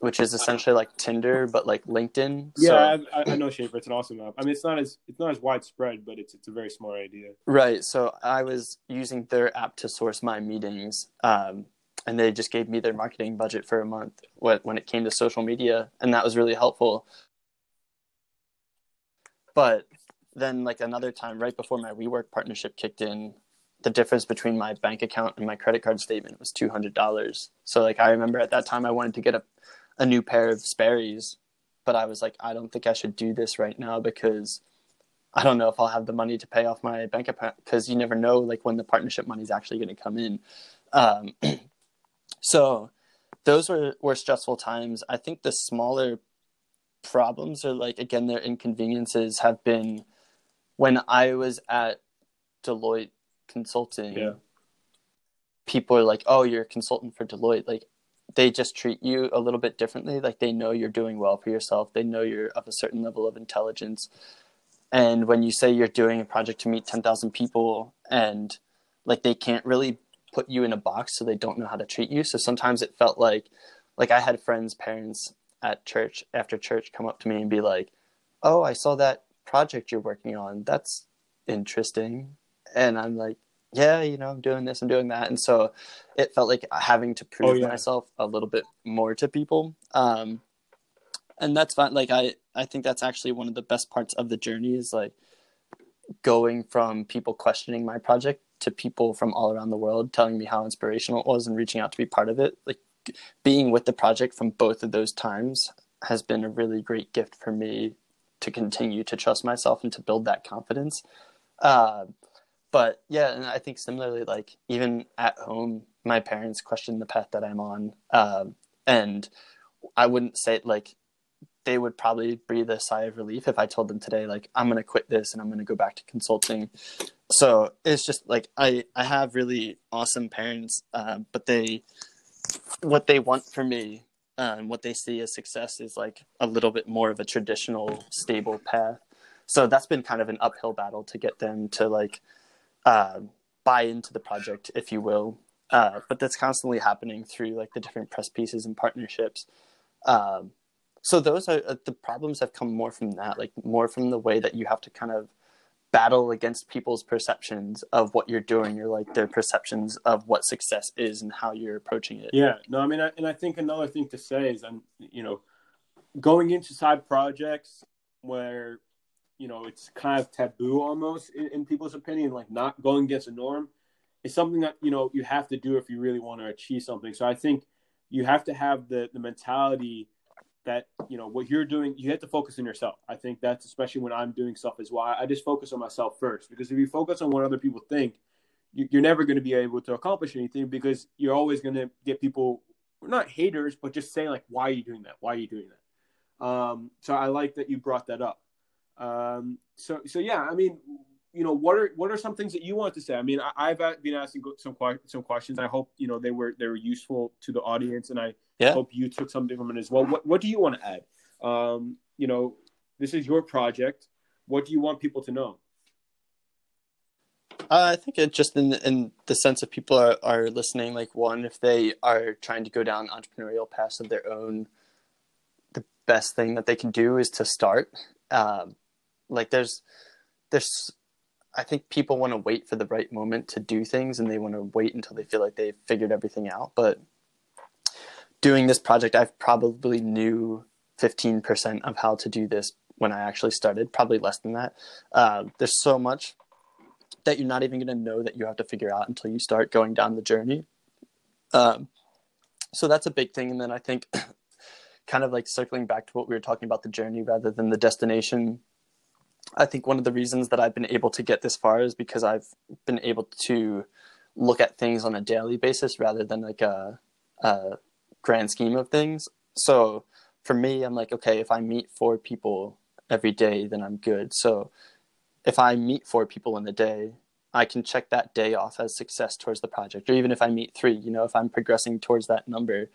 Which is essentially like Tinder but like LinkedIn. Yeah, so, I, I, know Shapr. It's an awesome app. I mean, it's not as it's not as widespread, but it's it's a very smart idea. Right. So I was using their app to source my meetings, um, and they just gave me their marketing budget for a month when it came to social media, and that was really helpful. But then, like another time, right before my WeWork partnership kicked in, the difference between my bank account and my credit card statement was two hundred dollars. So like I remember at that time I wanted to get a a new pair of Sperry's, but I was like, I don't think I should do this right now because I don't know if I'll have the money to pay off my bank account because you never know like when the partnership money is actually going to come in. Um, so those were, were stressful times. I think the smaller problems or like again their inconveniences have been when I was at Deloitte consulting. Yeah. People are like, "Oh, you're a consultant for Deloitte." Like they just treat you a little bit differently. Like they know you're doing well for yourself. They know you're of a certain level of intelligence. And when you say you're doing a project to meet 10,000 people and like they can't really put you in a box so they don't know how to treat you. So sometimes it felt like like I had friends, parents at church after church come up to me and be like, "Oh, I saw that project you're working on. That's interesting." And I'm like, yeah, you know, I'm doing this, I'm doing that. And so it felt like having to prove oh, yeah. myself a little bit more to people. Um, and that's fine. Like, I, I think that's actually one of the best parts of the journey is like going from people questioning my project to people from all around the world telling me how inspirational it was and reaching out to be part of it. Like being with the project from both of those times has been a really great gift for me to continue to trust myself and to build that confidence. Uh, but yeah, and I think similarly, like even at home, my parents question the path that I'm on, um, and I wouldn't say like they would probably breathe a sigh of relief if I told them today, like I'm gonna quit this and I'm gonna go back to consulting. So it's just like I I have really awesome parents, uh, but they what they want for me and um, what they see as success is like a little bit more of a traditional stable path. So that's been kind of an uphill battle to get them to like uh, buy into the project, if you will. Uh, but that's constantly happening through like the different press pieces and partnerships. Um, so those are uh, the problems have come more from that, like more from the way that you have to kind of battle against people's perceptions of what you're doing or like their perceptions of what success is and how you're approaching it. Yeah, no, I mean, I, and I think another thing to say is, I'm, you know, going into side projects where you know it's kind of taboo almost in, in, people's opinion like not going against the norm. Is something that you know you have to do if you really want to achieve something. So i think you have to have the the mentality that you know what you're doing you have to focus on yourself. I think that's especially when i'm doing stuff as well. I just focus on myself first because if you focus on what other people think you're never going to be able to accomplish anything because you're always going to get people not haters but just saying like why are you doing that? Why are you doing that? Um, so i like that you brought that up um, so so yeah, I mean, you know, what are what are some things that you want to say? I mean, I, have been asking some some questions. I hope you know they were they were useful to the audience, and I yeah. hope you took something from it as well. What what do you want to add? Um, you know, this is your project. What do you want people to know? Uh, I think it just in in the sense of people are, are listening. Like one, if they are trying to go down entrepreneurial paths of their own, the best thing that they can do is to start. Um, like there's there's I think people want to wait for the right moment to do things and they want to wait until they feel like they've figured everything out. But doing this project, I probably knew 15% of how to do this when I actually started, probably less than that. Uh, there's so much that you're not even going to know that you have to figure out until you start going down the journey. Um, so that's a big thing. And then I think kind of like circling back to what we were talking about the journey rather than the destination I think one of the reasons that I've been able to get this far is because I've been able to look at things on a daily basis rather than like a, a grand scheme of things. So for me, I'm like, okay, if I meet four people every day, then I'm good. So if I meet four people in a day, I can check that day off as success towards the project. Or even if I meet three, you know, if I'm progressing towards that number,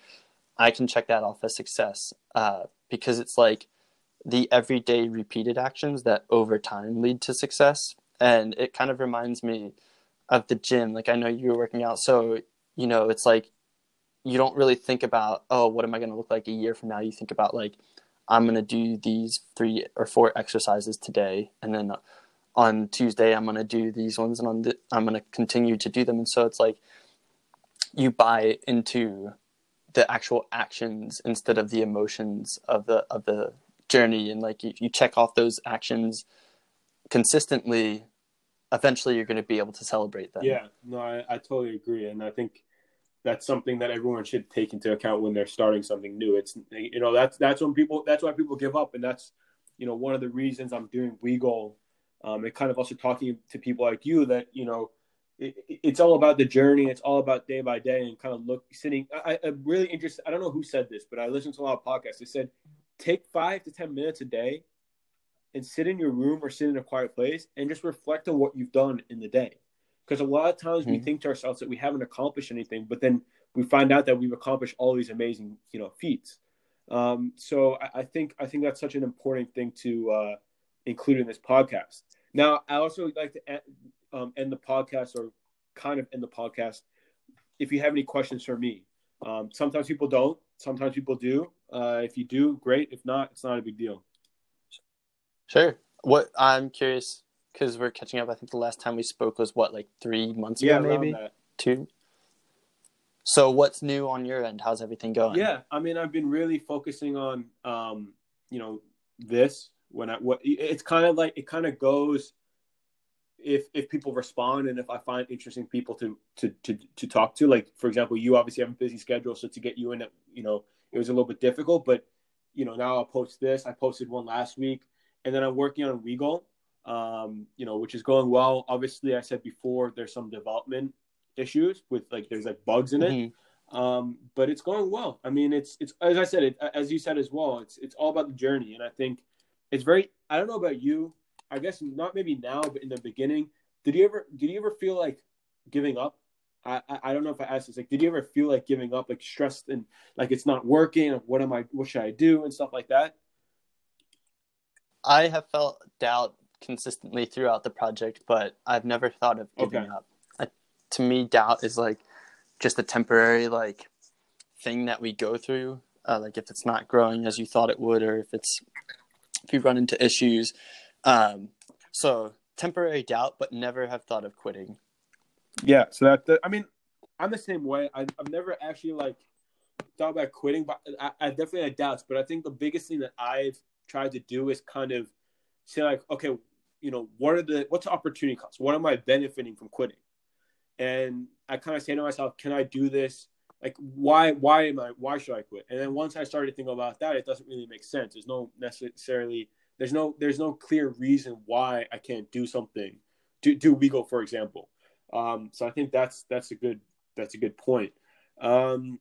I can check that off as success uh, because it's like the everyday repeated actions that over time lead to success. And it kind of reminds me of the gym. Like I know you were working out, so you know it's like you don't really think about oh what am i going to look like a year from now you think about like i'm going to do these three or four exercises today and then on tuesday i'm going to do these ones and on i'm going to continue to do them and so it's like you buy into the actual actions instead of the emotions of the of the journey and like if you check off those actions consistently eventually you're going to be able to celebrate them yeah no I, I totally agree and i think that's something that everyone should take into account when they're starting something new it's you know that's that's when people that's why people give up and that's you know one of the reasons i'm doing WeGoal um, and kind of also talking to people like you that you know it, it's all about the journey. It's all about day by day and kind of look sitting. I, am really interested. I don't know who said this, but I listened to a lot of podcasts. They said take five to ten minutes a day and sit in your room or sit in a quiet place and just reflect on what you've done in the day. Because a lot of times mm-hmm. we think to ourselves that we haven't accomplished anything, but then we find out that we've accomplished all these amazing, you know, feats. Um, so I, I, think I think that's such an important thing to uh, include in this podcast. Now, I also like to um, end the podcast or kind of end the podcast if you have any questions for me. Um, sometimes people don't. Sometimes people do. Uh, if you do, great. If not, it's not a big deal. Sure. What I'm curious because we're catching up. I think the last time we spoke was what, like three months ago, yeah, maybe two. So what's new on your end? How's everything going? Yeah, I mean, I've been really focusing on, um, you know, this when I what it's kind of like it kind of goes if if people respond and if I find interesting people to to to to talk to, like for example, you obviously have a busy schedule, so to get you in, you know, it was a little bit difficult. But you know, now I'll post this. I posted one last week, and then I'm working on WeGoal, um, you know, which is going well. Obviously, I said before there's some development issues with like there's like bugs in it. Mm-hmm. Um, but it's going well. I mean, it's it's as I said, it, as you said as well. It's it's all about the journey, and I think it's very. I don't know about you I guess not maybe now, but in the beginning, did you ever did you ever feel like giving up? I, I don't know if I asked this. Like, did you ever feel like giving up, like stressed and like it's not working? What am I? What should I do? And stuff like that. I have felt doubt consistently throughout the project, but I've never thought of giving okay. up. I, to me, doubt is like just a temporary like thing that we go through. Uh, like if it's not growing as you thought it would, or if it's if you run into issues, um, so temporary doubt, but never have thought of quitting. Yeah. So that, that I mean, I'm the same way. I, have never actually like thought about quitting, but I, I definitely had doubts. But I think the biggest thing that I've tried to do is kind of say like, okay, you know, what are the what's the opportunity cost? What am I benefiting from quitting? And I kind of say to myself, can I do this? Like, why why am I why should I quit? And then once I started thinking about that, it doesn't really make sense. There's no necessarily there's no there's no clear reason why I can't do something. Do do WeGoal for example? Um, so I think that's that's a good that's a good point. Um,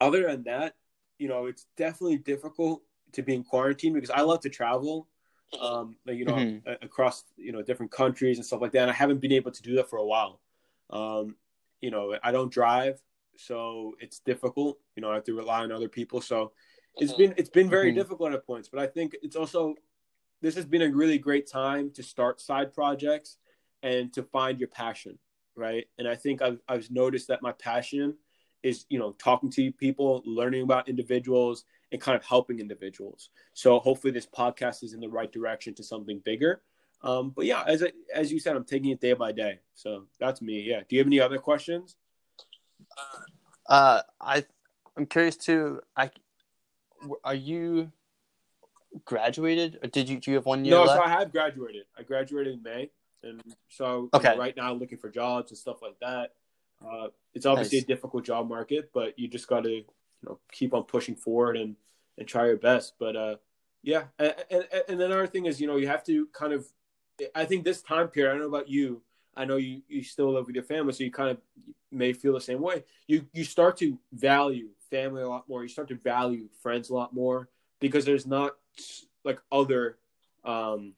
other than that, you know, it's definitely difficult to be in quarantine because I love to travel, um, like, you know, mm-hmm. across you know different countries and stuff like that. And I haven't been able to do that for a while. Um, you know, I don't drive, so it's difficult. You know, I have to rely on other people. So it's mm-hmm. been it's been very mm-hmm. difficult at points. But I think it's also this has been a really great time to start side projects and to find your passion, right? And I think I've, I've noticed that my passion is, you know, talking to people, learning about individuals, and kind of helping individuals. So hopefully this podcast is in the right direction to something bigger. Um, but yeah, as I, as you said, I'm taking it day by day. So that's me. Yeah. Do you have any other questions? Uh, I I'm curious too. I are you graduated, or did you do you have one year? No, left? so I have graduated. I graduated in May, and so okay. know, right now I'm looking for jobs and stuff like that. Uh, it's obviously nice. a difficult job market, but you just got to you know keep on pushing forward and and try your best. But uh, yeah, and, and and another thing is you know you have to kind of I think this time period. I don't know about you. I know you, you still live with your family, so you kind of may feel the same way. You you start to value family a lot more. You start to value friends a lot more because there's not like other um,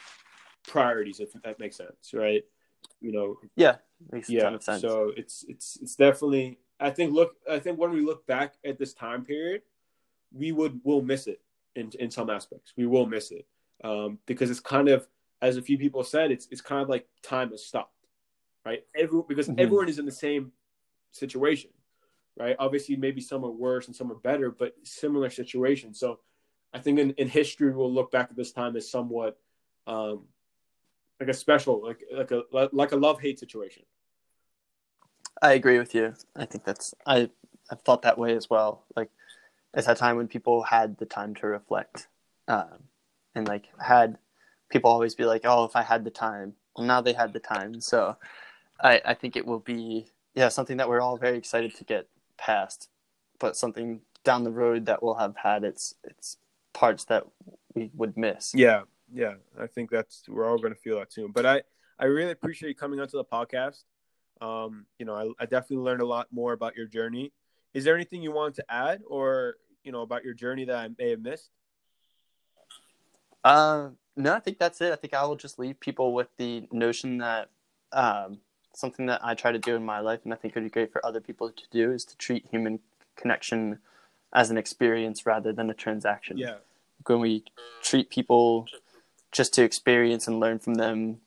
priorities, if that makes sense, right? You know, yeah, makes yeah. sense. So it's it's it's definitely. I think look. I think when we look back at this time period, we would will miss it in in some aspects. We will miss it um, because it's kind of as a few people said, it's it's kind of like time has stopped, right? Every, because mm-hmm. everyone is in the same situation, right? Obviously, maybe some are worse and some are better, but similar situations. So I think in, in history, we'll look back at this time as somewhat um, like a special, like like a like a love hate situation. I agree with you. I think that's I I've thought that way as well. Like it's a time when people had the time to reflect, um, and like had people always be like, "Oh, if I had the time." Well, now they had the time, so I I think it will be yeah something that we're all very excited to get past, but something down the road that will have had its its parts that we would miss. Yeah, yeah, I think that's we're all going to feel that soon. But I I really appreciate you coming onto the podcast. Um, you know, I, I definitely learned a lot more about your journey. Is there anything you want to add, or you know, about your journey that I may have missed? Uh, no, I think that's it. I think I will just leave people with the notion that um, something that I try to do in my life, and I think would be great for other people to do, is to treat human connection as an experience rather than a transaction. Yeah. When we treat people just to experience and learn from them,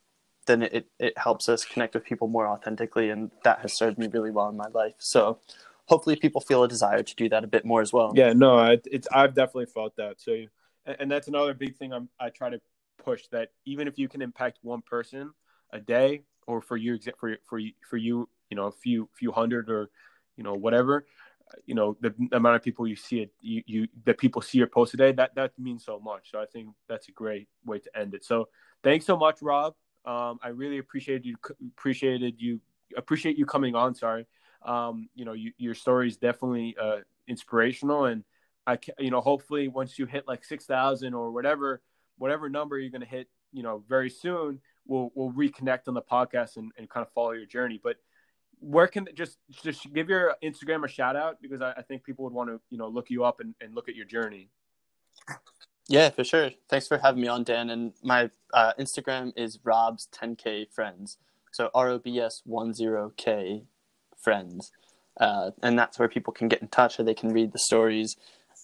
then it, it helps us connect with people more authentically, and that has served me really well in my life. So hopefully people feel a desire to do that a bit more as well. Yeah, no, I, it's I've definitely felt that. So, and, that's another big thing I'm, I try to push that even if you can impact one person a day, or for you for for for you, you know, a few few hundred or you know whatever, you know the, amount of people you see it you, you that people see your post today that that means so much. So i think that's a great way to end it. So thanks so much rob. Um, i really appreciated you appreciated you appreciate you coming on. Sorry. Um, you know you, your story is definitely uh, inspirational and i you know hopefully once you hit like 6000 or whatever whatever number you're going to hit you know very soon we'll we'll reconnect on the podcast and, and kind of follow your journey. But where can just just give your Instagram a shout out because I, I think people would want to you know look you up and, and look at your journey. Yeah, for sure. Thanks for having me on, Dan. And my uh, Instagram is Rob's 10K Friends. So R O B S 10K Friends. Uh, and that's where people can get in touch or they can read the stories.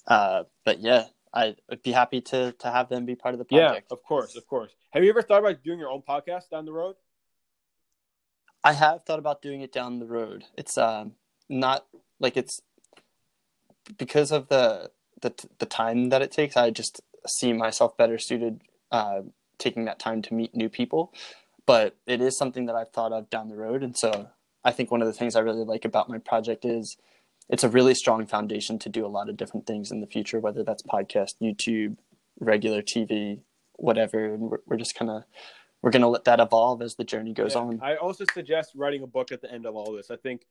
Uh, but yeah, I'd be happy to, to have them be part of the project. Yeah, of course, of course. Have you ever thought about doing your own podcast down the road? I have thought about doing it down the road. It's um, not like it's because of the the the time that it takes. I just see myself better suited uh, taking that time to meet new people. But it is something that I've thought of down the road, and so I think one of the things I really like about my project is it's a really strong foundation to do a lot of different things in the future, whether that's podcast, YouTube, regular TV, whatever. And we're, we're just kind of we're going to let that evolve as the journey goes yeah. on. I also suggest writing a book at the end of all this. I think,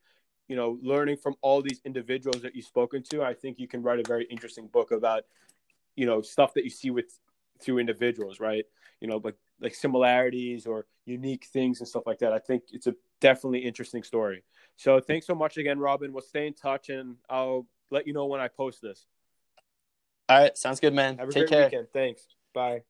you know, learning from all these individuals that you've spoken to, I think you can write a very interesting book about, you know, stuff that you see with through individuals, right? You know, like like similarities or unique things and stuff like that. I think it's a definitely interesting story. So thanks so much again, Robin. We'll stay in touch and I'll let you know when I post this. All right, sounds good, man. Have a Take great care. weekend. Thanks. Bye.